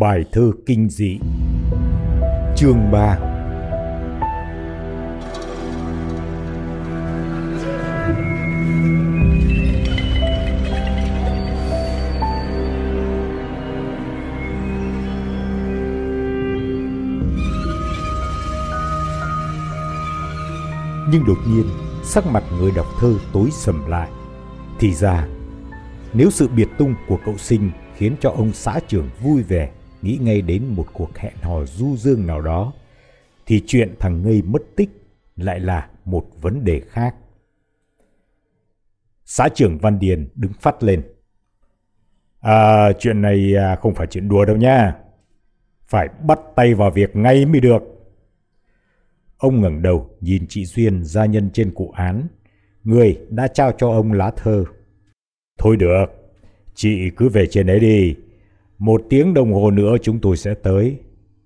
Bài thơ kinh dị Chương 3 Nhưng đột nhiên, sắc mặt người đọc thơ tối sầm lại. Thì ra, nếu sự biệt tung của cậu sinh khiến cho ông xã trưởng vui vẻ nghĩ ngay đến một cuộc hẹn hò du dương nào đó, thì chuyện thằng ngây mất tích lại là một vấn đề khác. Xã trưởng Văn Điền đứng phát lên. À, chuyện này à, không phải chuyện đùa đâu nha. Phải bắt tay vào việc ngay mới được. Ông ngẩng đầu nhìn chị Duyên gia nhân trên cụ án. Người đã trao cho ông lá thơ. Thôi được, chị cứ về trên ấy đi. Một tiếng đồng hồ nữa chúng tôi sẽ tới.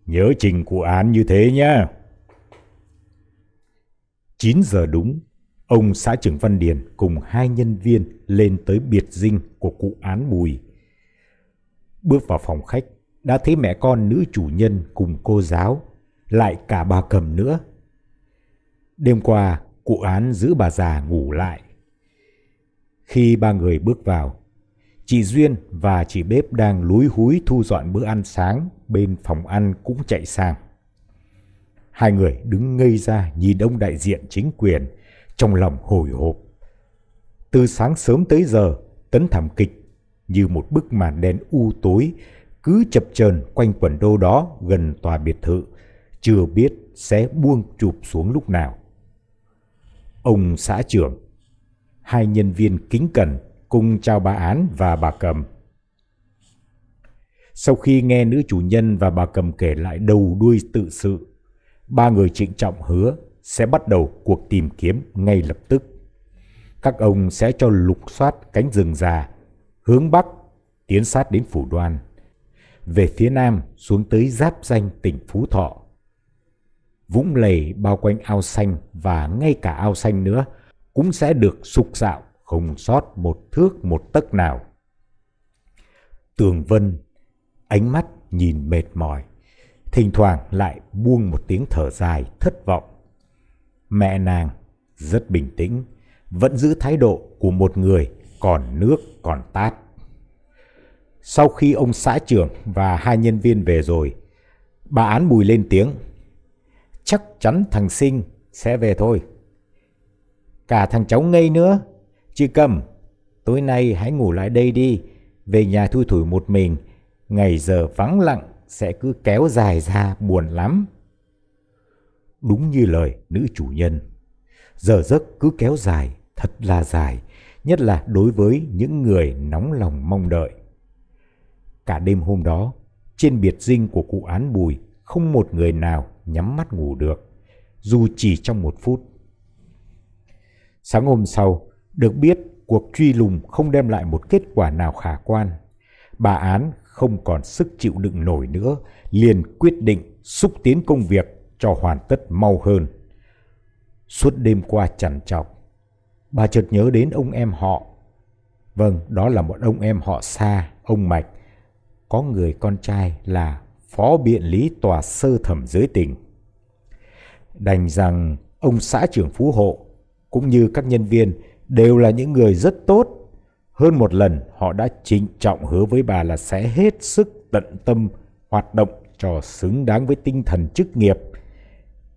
Nhớ trình cụ án như thế nhé. 9 giờ đúng, ông xã trưởng Văn Điền cùng hai nhân viên lên tới biệt dinh của cụ án Bùi. Bước vào phòng khách, đã thấy mẹ con nữ chủ nhân cùng cô giáo, lại cả bà cầm nữa. Đêm qua, cụ án giữ bà già ngủ lại. Khi ba người bước vào, chị Duyên và chị bếp đang lúi húi thu dọn bữa ăn sáng bên phòng ăn cũng chạy sang. Hai người đứng ngây ra nhìn ông đại diện chính quyền, trong lòng hồi hộp. Từ sáng sớm tới giờ, tấn thảm kịch như một bức màn đen u tối cứ chập chờn quanh quần đô đó gần tòa biệt thự, chưa biết sẽ buông chụp xuống lúc nào. Ông xã trưởng, hai nhân viên kính cẩn cùng chào bà án và bà cầm. Sau khi nghe nữ chủ nhân và bà cầm kể lại đầu đuôi tự sự, ba người trịnh trọng hứa sẽ bắt đầu cuộc tìm kiếm ngay lập tức. Các ông sẽ cho lục soát cánh rừng già, hướng bắc, tiến sát đến phủ đoan, về phía nam xuống tới giáp danh tỉnh Phú Thọ. Vũng lầy bao quanh ao xanh và ngay cả ao xanh nữa cũng sẽ được sục dạo không sót một thước một tấc nào. Tường Vân, ánh mắt nhìn mệt mỏi, thỉnh thoảng lại buông một tiếng thở dài thất vọng. Mẹ nàng rất bình tĩnh, vẫn giữ thái độ của một người còn nước còn tát. Sau khi ông xã trưởng và hai nhân viên về rồi, bà án bùi lên tiếng. Chắc chắn thằng Sinh sẽ về thôi. Cả thằng cháu ngây nữa. Chị Cầm, tối nay hãy ngủ lại đây đi. Về nhà thui thủi một mình, ngày giờ vắng lặng sẽ cứ kéo dài ra buồn lắm. Đúng như lời nữ chủ nhân, giờ giấc cứ kéo dài, thật là dài, nhất là đối với những người nóng lòng mong đợi. Cả đêm hôm đó, trên biệt dinh của cụ án Bùi, không một người nào nhắm mắt ngủ được, dù chỉ trong một phút. Sáng hôm sau, được biết cuộc truy lùng không đem lại một kết quả nào khả quan. Bà án không còn sức chịu đựng nổi nữa, liền quyết định xúc tiến công việc cho hoàn tất mau hơn. Suốt đêm qua chằn chọc, bà chợt nhớ đến ông em họ. Vâng, đó là một ông em họ xa, ông Mạch, có người con trai là phó biện lý tòa sơ thẩm giới tỉnh. Đành rằng ông xã trưởng phú hộ cũng như các nhân viên đều là những người rất tốt. Hơn một lần họ đã trịnh trọng hứa với bà là sẽ hết sức tận tâm hoạt động cho xứng đáng với tinh thần chức nghiệp.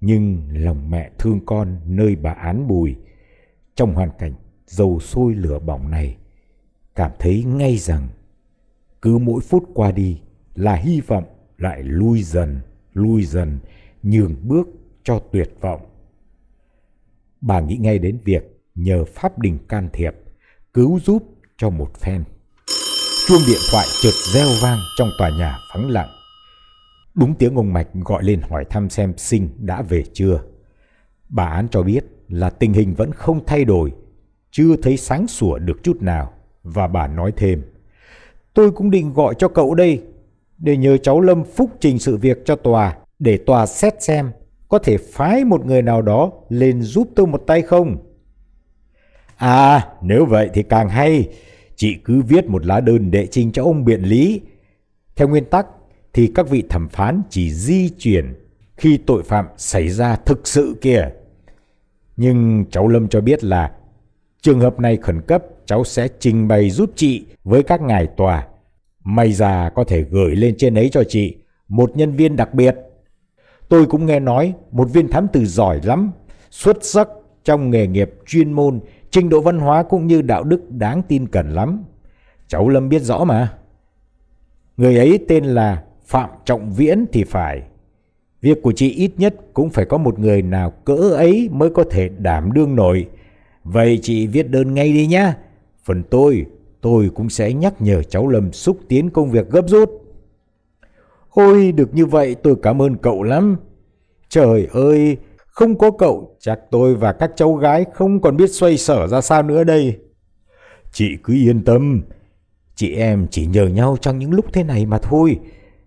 Nhưng lòng mẹ thương con nơi bà án bùi, trong hoàn cảnh dầu sôi lửa bỏng này, cảm thấy ngay rằng cứ mỗi phút qua đi là hy vọng lại lui dần, lui dần, nhường bước cho tuyệt vọng. Bà nghĩ ngay đến việc nhờ Pháp Đình can thiệp, cứu giúp cho một phen. Chuông điện thoại chợt reo vang trong tòa nhà vắng lặng. Đúng tiếng ông Mạch gọi lên hỏi thăm xem Sinh đã về chưa. Bà án cho biết là tình hình vẫn không thay đổi, chưa thấy sáng sủa được chút nào. Và bà nói thêm, tôi cũng định gọi cho cậu đây, để nhờ cháu Lâm phúc trình sự việc cho tòa, để tòa xét xem có thể phái một người nào đó lên giúp tôi một tay không. À, nếu vậy thì càng hay, chị cứ viết một lá đơn đệ trình cho ông biện lý. Theo nguyên tắc, thì các vị thẩm phán chỉ di chuyển khi tội phạm xảy ra thực sự kia. Nhưng cháu Lâm cho biết là trường hợp này khẩn cấp cháu sẽ trình bày giúp chị với các ngài tòa. May ra có thể gửi lên trên ấy cho chị một nhân viên đặc biệt. Tôi cũng nghe nói một viên thám tử giỏi lắm, xuất sắc trong nghề nghiệp chuyên môn, trình độ văn hóa cũng như đạo đức đáng tin cẩn lắm. Cháu Lâm biết rõ mà. Người ấy tên là Phạm Trọng Viễn thì phải. Việc của chị ít nhất cũng phải có một người nào cỡ ấy mới có thể đảm đương nổi. Vậy chị viết đơn ngay đi nhá. Phần tôi, tôi cũng sẽ nhắc nhở cháu Lâm xúc tiến công việc gấp rút. Ôi, được như vậy tôi cảm ơn cậu lắm. Trời ơi, không có cậu, chắc tôi và các cháu gái không còn biết xoay sở ra sao nữa đây. Chị cứ yên tâm, chị em chỉ nhờ nhau trong những lúc thế này mà thôi.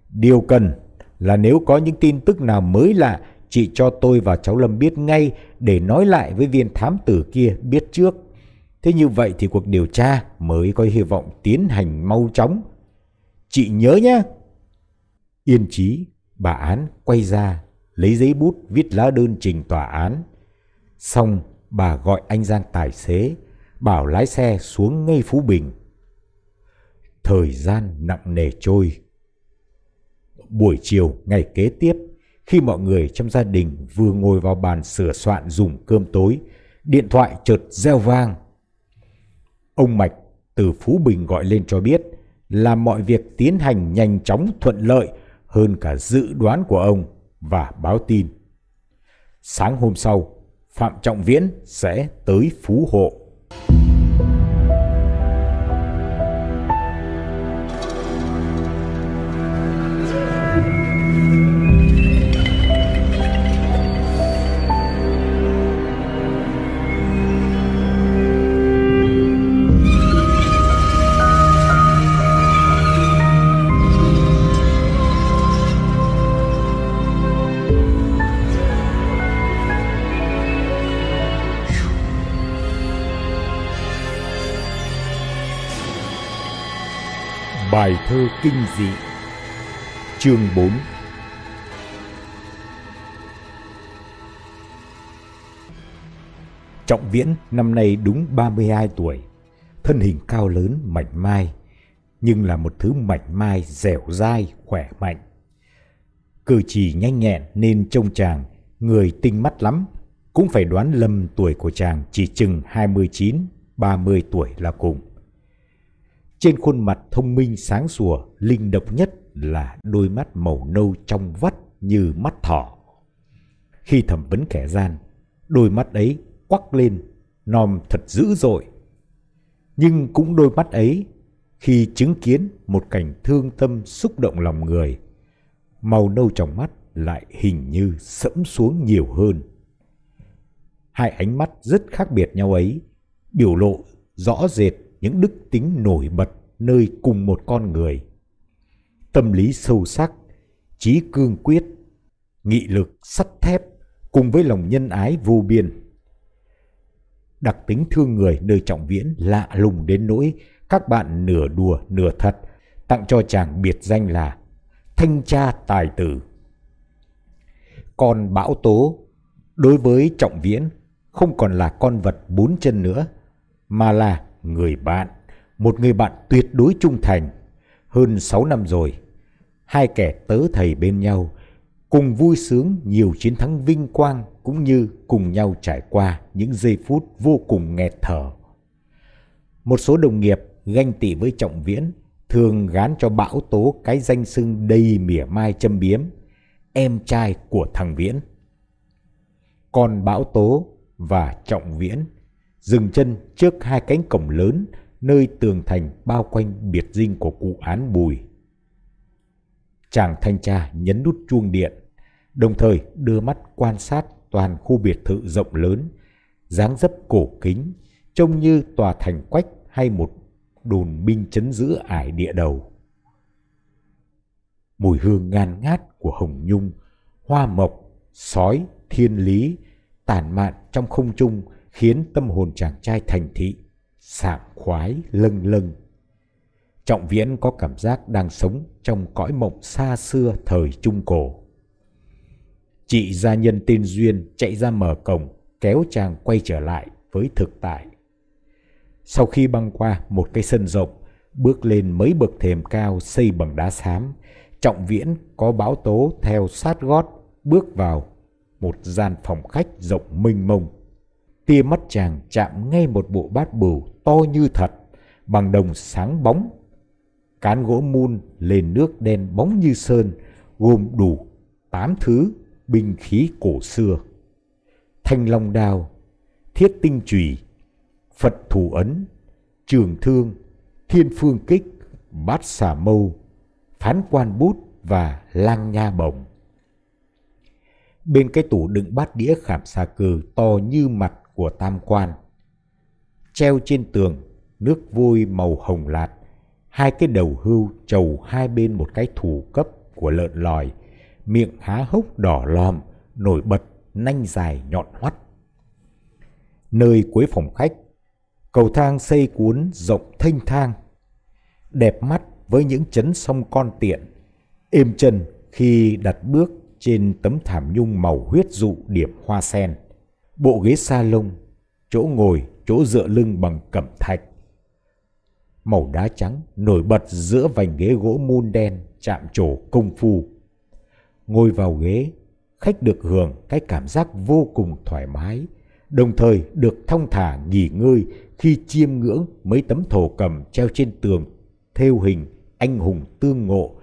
Điều cần là nếu có những tin tức nào mới lạ, chị cho tôi và cháu Lâm biết ngay để nói lại với viên thám tử kia biết trước. Thế như vậy thì cuộc điều tra mới có hy vọng tiến hành mau chóng. Chị nhớ nhé. Yên trí, bà án quay ra, lấy giấy bút viết lá đơn trình tòa án. Xong, bà gọi anh Giang tài xế, bảo lái xe xuống ngay Phú Bình. Thời gian nặng nề trôi. Buổi chiều ngày kế tiếp, khi mọi người trong gia đình vừa ngồi vào bàn sửa soạn dùng cơm tối, điện thoại chợt reo vang. Ông Mạch từ Phú Bình gọi lên cho biết là mọi việc tiến hành nhanh chóng thuận lợi hơn cả dự đoán của ông và báo tin. Sáng hôm sau, Phạm Trọng Viễn sẽ tới Phú Hộ. Bài thơ kinh dị Chương 4 Trọng Viễn năm nay đúng 32 tuổi, thân hình cao lớn mảnh mai, nhưng là một thứ mảnh mai dẻo dai, khỏe mạnh. Cử chỉ nhanh nhẹn nên trông chàng, người tinh mắt lắm, cũng phải đoán lầm tuổi của chàng chỉ chừng 29, 30 tuổi là cùng. Trên khuôn mặt thông minh sáng sủa, linh động nhất là đôi mắt màu nâu trong vắt như mắt thỏ. Khi thẩm vấn kẻ gian, đôi mắt ấy quắc lên, nòm thật dữ dội. Nhưng cũng đôi mắt ấy, khi chứng kiến một cảnh thương tâm xúc động lòng người, màu nâu trong mắt lại hình như sẫm xuống nhiều hơn. Hai ánh mắt rất khác biệt nhau ấy, biểu lộ rõ rệt những đức tính nổi bật nơi cùng một con người. Tâm lý sâu sắc, trí cương quyết, nghị lực sắt thép cùng với lòng nhân ái vô biên. Đặc tính thương người nơi trọng viễn lạ lùng đến nỗi các bạn nửa đùa nửa thật tặng cho chàng biệt danh là thanh tra tài tử. Còn bão tố đối với trọng viễn không còn là con vật bốn chân nữa mà là người bạn một người bạn tuyệt đối trung thành. Hơn 6 năm rồi, hai kẻ tớ thầy bên nhau, cùng vui sướng nhiều chiến thắng vinh quang cũng như cùng nhau trải qua những giây phút vô cùng nghẹt thở. Một số đồng nghiệp ganh tị với Trọng Viễn thường gán cho Bão Tố cái danh xưng đầy mỉa mai châm biếm, em trai của thằng Viễn. Còn Bão Tố và Trọng Viễn dừng chân trước hai cánh cổng lớn nơi tường thành bao quanh biệt dinh của cụ án Bùi. Chàng thanh tra nhấn nút chuông điện, đồng thời đưa mắt quan sát toàn khu biệt thự rộng lớn, dáng dấp cổ kính, trông như tòa thành quách hay một đồn binh chấn giữ ải địa đầu. Mùi hương ngàn ngát của hồng nhung, hoa mộc, sói, thiên lý, tản mạn trong không trung khiến tâm hồn chàng trai thành thị sảng khoái lâng lâng. Trọng Viễn có cảm giác đang sống trong cõi mộng xa xưa thời Trung Cổ. Chị gia nhân tên Duyên chạy ra mở cổng, kéo chàng quay trở lại với thực tại. Sau khi băng qua một cái sân rộng, bước lên mấy bậc thềm cao xây bằng đá xám, Trọng Viễn có báo tố theo sát gót bước vào một gian phòng khách rộng mênh mông. Tia mắt chàng chạm ngay một bộ bát bửu to như thật, bằng đồng sáng bóng. Cán gỗ mun lên nước đen bóng như sơn, gồm đủ tám thứ binh khí cổ xưa. Thanh long đao, thiết tinh chùy, Phật thủ ấn, trường thương, thiên phương kích, bát xà mâu, phán quan bút và lang nha bổng. Bên cái tủ đựng bát đĩa khảm xà cừ to như mặt của tam quan. Treo trên tường, nước vôi màu hồng lạt, hai cái đầu hưu trầu hai bên một cái thủ cấp của lợn lòi, miệng há hốc đỏ lòm, nổi bật, nanh dài nhọn hoắt. Nơi cuối phòng khách, cầu thang xây cuốn rộng thanh thang, đẹp mắt với những chấn sông con tiện, êm chân khi đặt bước trên tấm thảm nhung màu huyết dụ điểm hoa sen. Bộ ghế sa lông, chỗ ngồi, chỗ dựa lưng bằng cẩm thạch. Màu đá trắng nổi bật giữa vành ghế gỗ mun đen chạm trổ công phu. Ngồi vào ghế, khách được hưởng cái cảm giác vô cùng thoải mái, đồng thời được thong thả nghỉ ngơi khi chiêm ngưỡng mấy tấm thổ cầm treo trên tường theo hình anh hùng tương ngộ,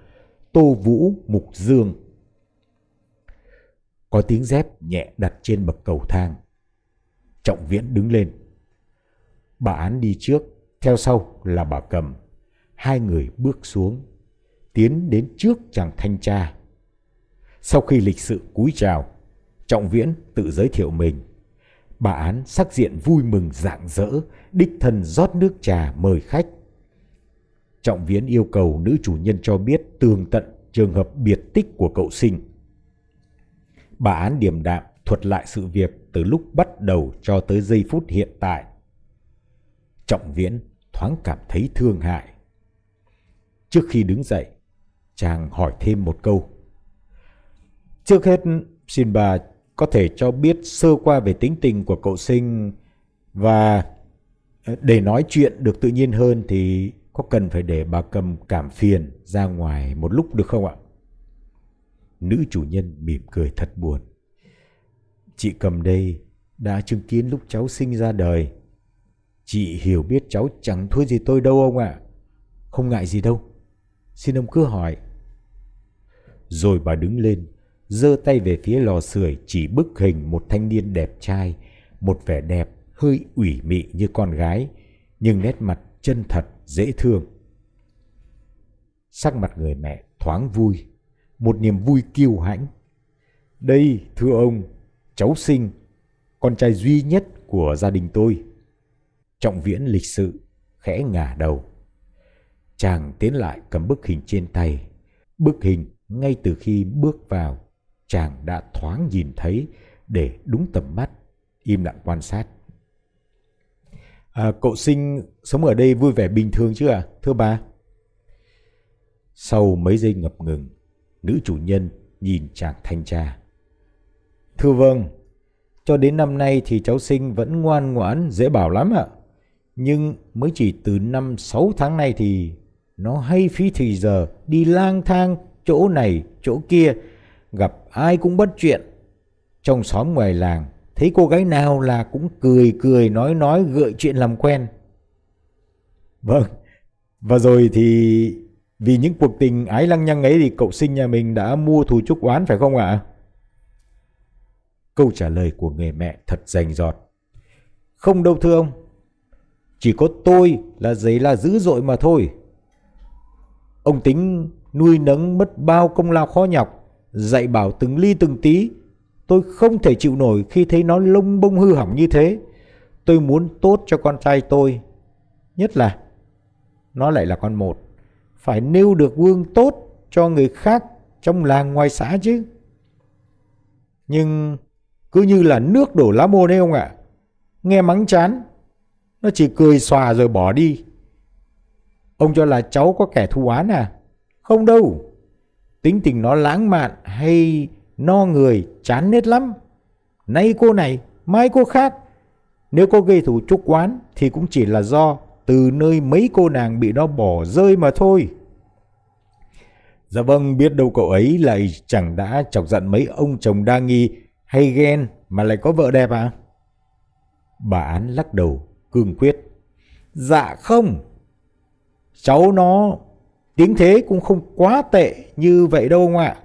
tô vũ mục dương. Có tiếng dép nhẹ đặt trên bậc cầu thang. Trọng viễn đứng lên. Bà án đi trước, theo sau là bà cầm. Hai người bước xuống, tiến đến trước chàng thanh tra. Sau khi lịch sự cúi chào, Trọng Viễn tự giới thiệu mình. Bà án sắc diện vui mừng rạng rỡ, đích thân rót nước trà mời khách. Trọng Viễn yêu cầu nữ chủ nhân cho biết tường tận trường hợp biệt tích của cậu sinh. Bà án điềm đạm thuật lại sự việc từ lúc bắt đầu cho tới giây phút hiện tại. Trọng Viễn thoáng cảm thấy thương hại. Trước khi đứng dậy, chàng hỏi thêm một câu. Trước hết, xin bà có thể cho biết sơ qua về tính tình của cậu sinh và ờ, để nói chuyện được tự nhiên hơn thì có cần phải để bà cầm cảm phiền ra ngoài một lúc được không ạ? Nữ chủ nhân mỉm cười thật buồn. Chị cầm đây đã chứng kiến lúc cháu sinh ra đời. Chị hiểu biết cháu chẳng thua gì tôi đâu ông ạ. Không ngại gì đâu. Xin ông cứ hỏi. Rồi bà đứng lên, giơ tay về phía lò sưởi chỉ bức hình một thanh niên đẹp trai, một vẻ đẹp hơi ủy mị như con gái, nhưng nét mặt chân thật, dễ thương. Sắc mặt người mẹ thoáng vui, một niềm vui kiêu hãnh. Đây, thưa ông, cháu sinh, con trai duy nhất của gia đình tôi. Trọng viễn lịch sự, khẽ ngả đầu. Chàng tiến lại cầm bức hình trên tay. Bức hình ngay từ khi bước vào, chàng đã thoáng nhìn thấy để đúng tầm mắt, im lặng quan sát. À, cậu sinh sống ở đây vui vẻ bình thường chứ à, thưa bà? Sau mấy giây ngập ngừng, nữ chủ nhân nhìn chàng thanh tra. Thưa vâng, cho đến năm nay thì cháu sinh vẫn ngoan ngoãn, dễ bảo lắm ạ. Nhưng mới chỉ từ năm sáu tháng nay thì nó hay phí thì giờ đi lang thang chỗ này chỗ kia, gặp ai cũng bất chuyện. Trong xóm ngoài làng thấy cô gái nào là cũng cười cười nói nói gợi chuyện làm quen. Vâng, và rồi thì vì những cuộc tình ái lăng nhăng ấy thì cậu sinh nhà mình đã mua thù chúc oán phải không ạ? Câu trả lời của người mẹ thật rành giọt. Không đâu thưa ông. Chỉ có tôi là giấy là dữ dội mà thôi. Ông tính nuôi nấng mất bao công lao khó nhọc, dạy bảo từng ly từng tí Tôi không thể chịu nổi khi thấy nó lông bông hư hỏng như thế. Tôi muốn tốt cho con trai tôi. Nhất là nó lại là con một. Phải nêu được gương tốt cho người khác trong làng ngoài xã chứ. Nhưng cứ như là nước đổ lá môn ấy ông ạ. Nghe mắng chán. Nó chỉ cười xòa rồi bỏ đi. Ông cho là cháu có kẻ thù án à? Không đâu. Tính tình nó lãng mạn hay no người chán nết lắm. Nay cô này, mai cô khác. Nếu có gây thù trúc oán thì cũng chỉ là do từ nơi mấy cô nàng bị nó bỏ rơi mà thôi. Dạ vâng, biết đâu cậu ấy lại chẳng đã chọc giận mấy ông chồng đa nghi hay ghen mà lại có vợ đẹp à? Bà án lắc đầu, cương quyết. Dạ không. Cháu nó tiếng thế cũng không quá tệ như vậy đâu ông ạ.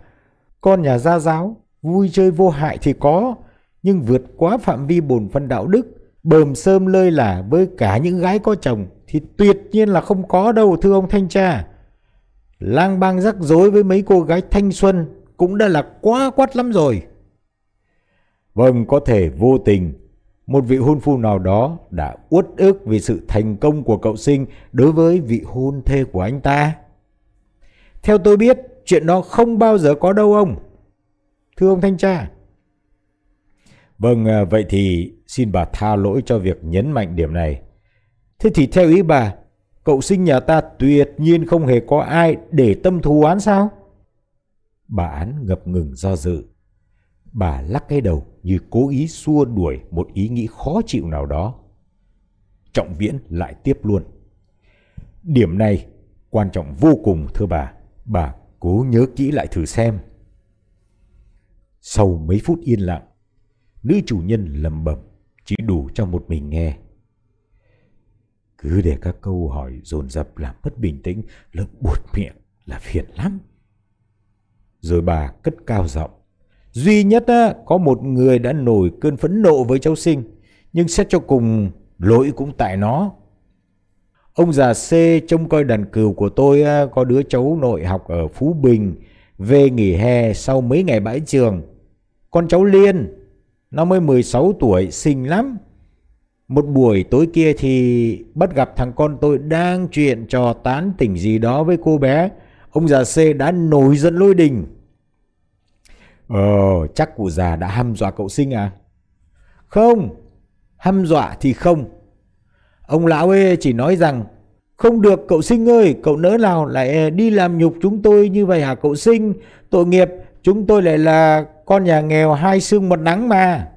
Con nhà gia giáo, vui chơi vô hại thì có, nhưng vượt quá phạm vi bổn phận đạo đức, bờm sơm lơi là với cả những gái có chồng thì tuyệt nhiên là không có đâu thưa ông thanh tra. Lang bang rắc rối với mấy cô gái thanh xuân cũng đã là quá quát lắm rồi. Vâng, có thể vô tình một vị hôn phu nào đó đã uất ức vì sự thành công của cậu sinh đối với vị hôn thê của anh ta. Theo tôi biết, chuyện đó không bao giờ có đâu ông. Thưa ông thanh tra. Vâng, à, vậy thì xin bà tha lỗi cho việc nhấn mạnh điểm này. Thế thì theo ý bà, cậu sinh nhà ta tuyệt nhiên không hề có ai để tâm thù án sao? Bà án ngập ngừng do dự. Bà lắc cái đầu như cố ý xua đuổi một ý nghĩ khó chịu nào đó. Trọng Viễn lại tiếp luôn. Điểm này quan trọng vô cùng thưa bà. Bà cố nhớ kỹ lại thử xem. Sau mấy phút yên lặng, nữ chủ nhân lầm bẩm chỉ đủ cho một mình nghe. Cứ để các câu hỏi dồn dập làm mất bình tĩnh, lỡ buột miệng là phiền lắm. Rồi bà cất cao giọng. Duy nhất á, có một người đã nổi cơn phẫn nộ với cháu sinh, nhưng xét cho cùng lỗi cũng tại nó. Ông già C trông coi đàn cừu của tôi á, có đứa cháu nội học ở Phú Bình, về nghỉ hè sau mấy ngày bãi trường. Con cháu Liên, nó mới 16 tuổi, xinh lắm. Một buổi tối kia thì bắt gặp thằng con tôi đang chuyện trò tán tỉnh gì đó với cô bé. Ông già C đã nổi giận lôi đình. Ờ, chắc cụ già đã hăm dọa cậu sinh à? Không, hăm dọa thì không. Ông lão ấy chỉ nói rằng không được cậu sinh ơi, cậu nỡ nào lại đi làm nhục chúng tôi như vậy hả cậu sinh? Tội nghiệp, chúng tôi lại là con nhà nghèo hai xương một nắng mà.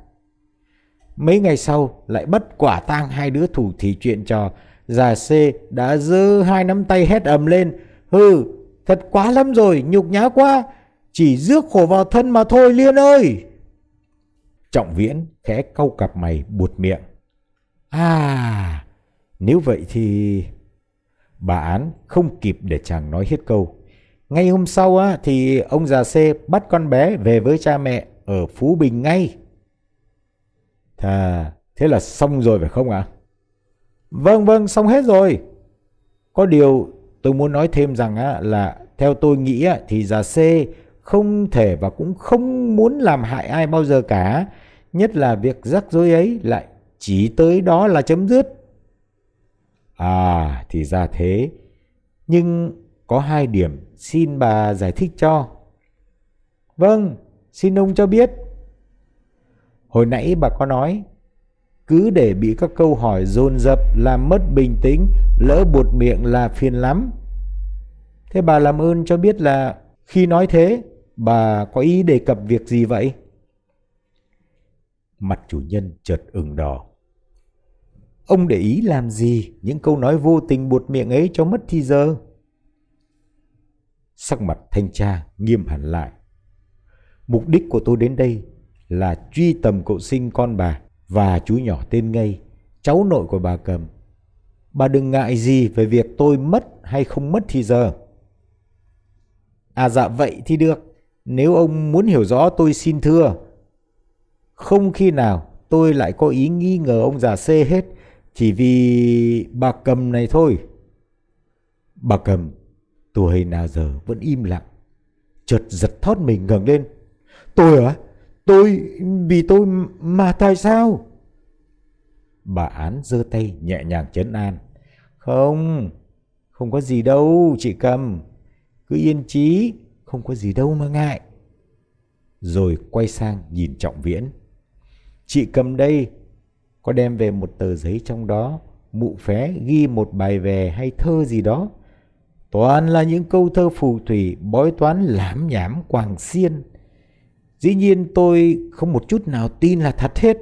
Mấy ngày sau lại bắt quả tang hai đứa thủ thì chuyện trò. Già C đã giơ hai nắm tay hét ầm lên. Hừ, thật quá lắm rồi, nhục nhã quá. Chỉ rước khổ vào thân mà thôi Liên ơi. Trọng Viễn khẽ câu cặp mày buột miệng. À, nếu vậy thì... Bà án không kịp để chàng nói hết câu. Ngay hôm sau á, thì ông già C bắt con bé về với cha mẹ ở Phú Bình ngay. Thà, thế là xong rồi phải không ạ? À? Vâng vâng, xong hết rồi. Có điều tôi muốn nói thêm rằng á, là theo tôi nghĩ á, thì già C không thể và cũng không muốn làm hại ai bao giờ cả. Nhất là việc rắc rối ấy lại chỉ tới đó là chấm dứt. À, thì ra thế. Nhưng có hai điểm xin bà giải thích cho. Vâng, xin ông cho biết. Hồi nãy bà có nói, cứ để bị các câu hỏi dồn dập làm mất bình tĩnh, lỡ buột miệng là phiền lắm. Thế bà làm ơn cho biết là khi nói thế, bà có ý đề cập việc gì vậy? Mặt chủ nhân chợt ửng đỏ. Ông để ý làm gì những câu nói vô tình buột miệng ấy cho mất thì giờ? Sắc mặt thanh tra nghiêm hẳn lại. Mục đích của tôi đến đây là truy tầm cậu sinh con bà và chú nhỏ tên Ngây, cháu nội của bà Cầm. Bà đừng ngại gì về việc tôi mất hay không mất thì giờ. À dạ vậy thì được. Nếu ông muốn hiểu rõ tôi xin thưa. Không khi nào tôi lại có ý nghi ngờ ông già C hết. Chỉ vì bà cầm này thôi. Bà cầm tuổi nào giờ vẫn im lặng. Chợt giật thót mình ngẩng lên. Tôi à? Tôi... Vì tôi mà tại sao? Bà án giơ tay nhẹ nhàng chấn an. Không, không có gì đâu chị cầm. Cứ yên trí, không có gì đâu mà ngại. Rồi quay sang nhìn Trọng Viễn. Chị cầm đây, có đem về một tờ giấy trong đó, mụ phé ghi một bài về hay thơ gì đó. Toàn là những câu thơ phù thủy bói toán lãm nhảm quàng xiên. Dĩ nhiên tôi không một chút nào tin là thật hết.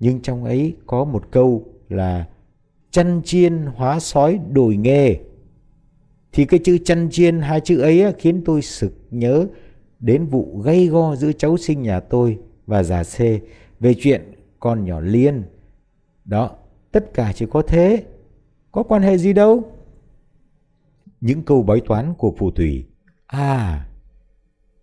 Nhưng trong ấy có một câu là chăn chiên hóa sói đổi nghề. Thì cái chữ chăn chiên hai chữ ấy khiến tôi sực nhớ đến vụ gây go giữa cháu sinh nhà tôi và già C về chuyện con nhỏ Liên. Đó, tất cả chỉ có thế. Có quan hệ gì đâu. Những câu bói toán của phù thủy. À,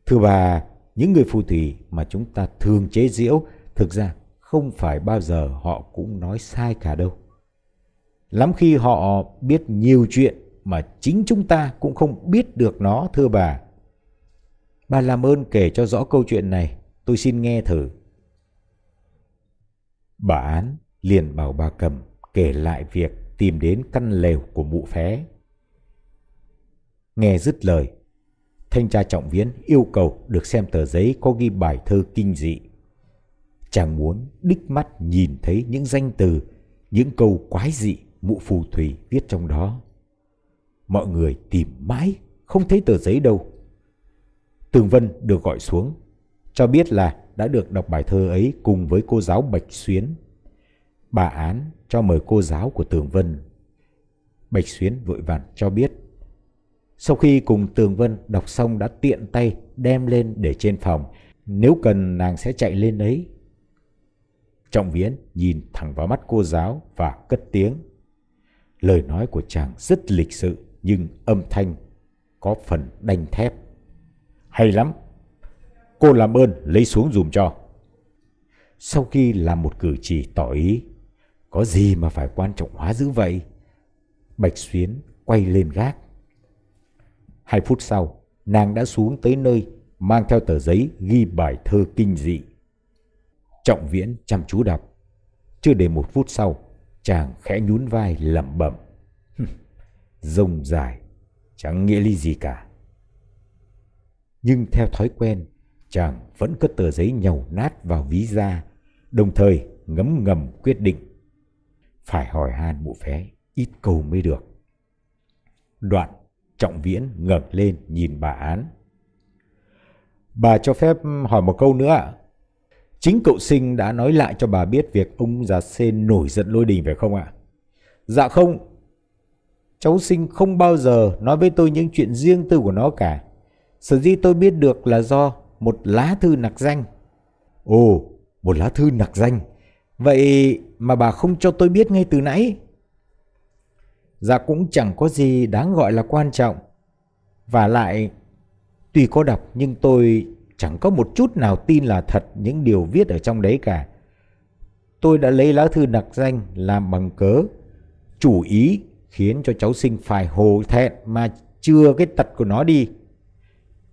thưa bà, những người phù thủy mà chúng ta thường chế giễu thực ra không phải bao giờ họ cũng nói sai cả đâu. Lắm khi họ biết nhiều chuyện mà chính chúng ta cũng không biết được nó thưa bà. Bà làm ơn kể cho rõ câu chuyện này, tôi xin nghe thử. Bà án liền bảo bà cầm kể lại việc tìm đến căn lều của mụ phé. Nghe dứt lời, thanh tra trọng viễn yêu cầu được xem tờ giấy có ghi bài thơ kinh dị. Chàng muốn đích mắt nhìn thấy những danh từ, những câu quái dị mụ phù thủy viết trong đó. Mọi người tìm mãi, không thấy tờ giấy đâu. Tường Vân được gọi xuống, cho biết là đã được đọc bài thơ ấy cùng với cô giáo Bạch Xuyến. Bà án cho mời cô giáo của Tường Vân. Bạch Xuyến vội vàng cho biết. Sau khi cùng Tường Vân đọc xong đã tiện tay đem lên để trên phòng, nếu cần nàng sẽ chạy lên đấy. Trọng Viễn nhìn thẳng vào mắt cô giáo và cất tiếng. Lời nói của chàng rất lịch sự nhưng âm thanh có phần đanh thép. Hay lắm, cô làm ơn lấy xuống dùm cho. Sau khi làm một cử chỉ tỏ ý, có gì mà phải quan trọng hóa dữ vậy? Bạch Xuyến quay lên gác. Hai phút sau, nàng đã xuống tới nơi mang theo tờ giấy ghi bài thơ kinh dị. Trọng Viễn chăm chú đọc. Chưa đầy một phút sau, chàng khẽ nhún vai lẩm bẩm. Rông dài, chẳng nghĩa lý gì cả. Nhưng theo thói quen, chàng vẫn cất tờ giấy nhầu nát vào ví ra đồng thời ngấm ngầm quyết định. Phải hỏi han mụ phé, ít câu mới được. Đoạn, Trọng Viễn ngẩng lên nhìn bà án. Bà cho phép hỏi một câu nữa ạ. Chính cậu sinh đã nói lại cho bà biết việc ông già xê nổi giận lôi đình phải không ạ? Dạ không. Cháu sinh không bao giờ nói với tôi những chuyện riêng tư của nó cả. Sở dĩ tôi biết được là do một lá thư nặc danh. Ồ, một lá thư nặc danh. Vậy mà bà không cho tôi biết ngay từ nãy. Dạ cũng chẳng có gì đáng gọi là quan trọng. Và lại, tuy có đọc nhưng tôi chẳng có một chút nào tin là thật những điều viết ở trong đấy cả. Tôi đã lấy lá thư nặc danh làm bằng cớ, chủ ý khiến cho cháu sinh phải hồ thẹn mà chưa cái tật của nó đi.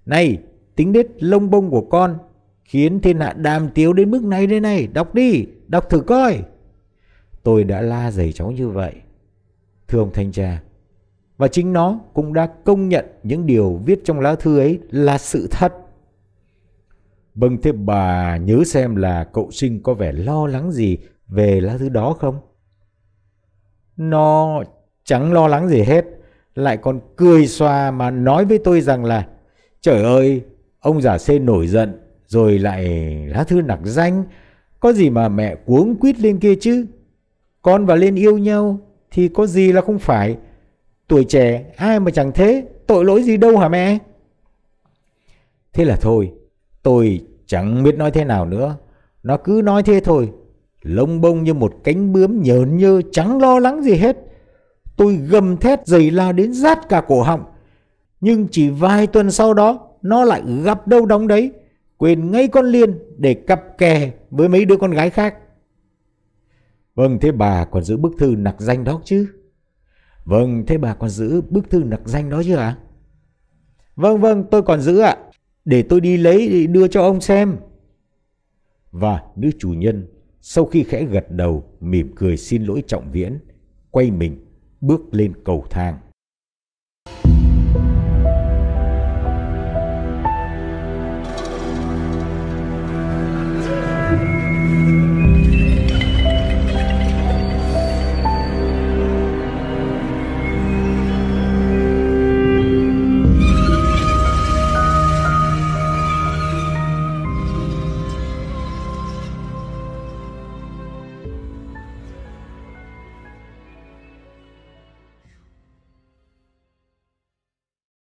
Này, tính đết lông bông của con khiến thiên hạ đàm tiếu đến mức này đây này, đọc đi, đọc thử coi. Tôi đã la dày cháu như vậy. Thưa ông thanh tra, và chính nó cũng đã công nhận những điều viết trong lá thư ấy là sự thật. Vâng thế bà nhớ xem là cậu sinh có vẻ lo lắng gì về lá thư đó không? Nó chẳng lo lắng gì hết, lại còn cười xòa mà nói với tôi rằng là Trời ơi, ông giả xê nổi giận rồi lại lá thư nặc danh, có gì mà mẹ cuống quýt lên kia chứ? Con và lên yêu nhau thì có gì là không phải. Tuổi trẻ ai mà chẳng thế, tội lỗi gì đâu hả mẹ? Thế là thôi, tôi chẳng biết nói thế nào nữa. Nó cứ nói thế thôi. Lông bông như một cánh bướm nhờn nhơ chẳng lo lắng gì hết. Tôi gầm thét dày la đến rát cả cổ họng. Nhưng chỉ vài tuần sau đó nó lại gặp đâu đóng đấy. Quên ngay con Liên để cặp kè với mấy đứa con gái khác. Vâng, thế bà còn giữ bức thư nặc danh đó chứ? Vâng, thế bà còn giữ bức thư nặc danh đó chứ ạ? À? Vâng, vâng, tôi còn giữ ạ. Để tôi đi lấy để đưa cho ông xem. Và nữ chủ nhân sau khi khẽ gật đầu mỉm cười xin lỗi trọng viễn, quay mình bước lên cầu thang.